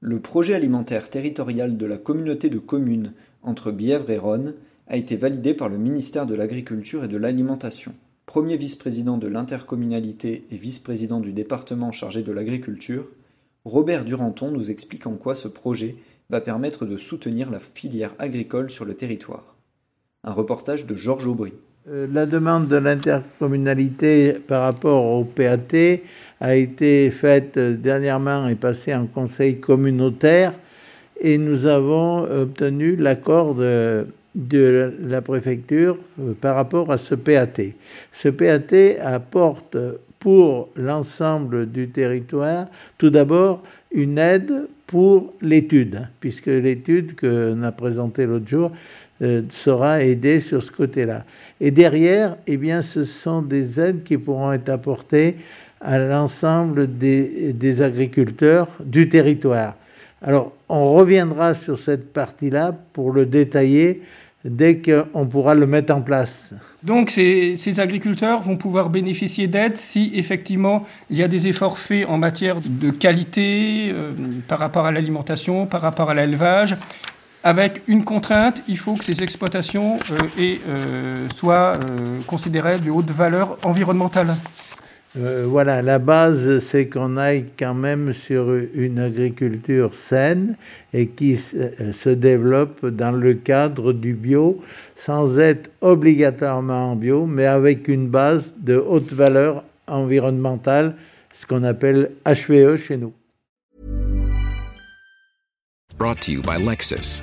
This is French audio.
Le projet alimentaire territorial de la communauté de communes entre Bièvre et Rhône a été validé par le ministère de l'Agriculture et de l'Alimentation. Premier vice-président de l'intercommunalité et vice-président du département chargé de l'agriculture, Robert Duranton nous explique en quoi ce projet va permettre de soutenir la filière agricole sur le territoire. Un reportage de Georges Aubry. Euh, La demande de l'intercommunalité par rapport au PAT a été faite euh, dernièrement et passée en conseil communautaire et nous avons obtenu l'accord de, la préfecture euh, par rapport à ce PAT. Ce PAT apporte pour l'ensemble du territoire tout d'abord une aide pour l'étude, puisque l'étude qu'on a présentée l'autre jour euh, sera aidée sur ce côté-là. Et derrière, eh bien, ce sont des aides qui pourront être apportées à l'ensemble des, agriculteurs du territoire. Alors, on reviendra sur cette partie-là pour le détailler dès qu'on pourra le mettre en place. Donc ces, agriculteurs vont pouvoir bénéficier d'aide si effectivement il y a des efforts faits en matière de qualité euh, par rapport à l'alimentation, par rapport à l'élevage. Avec une contrainte, il faut que ces exploitations euh, aient, euh, soient euh, considérées de haute valeur environnementale. Euh, voilà, la base, c'est qu'on aille quand même sur une agriculture saine et qui se, se développe dans le cadre du bio, sans être obligatoirement en bio, mais avec une base de haute valeur environnementale, ce qu'on appelle HVE chez nous. Brought to you by Lexus.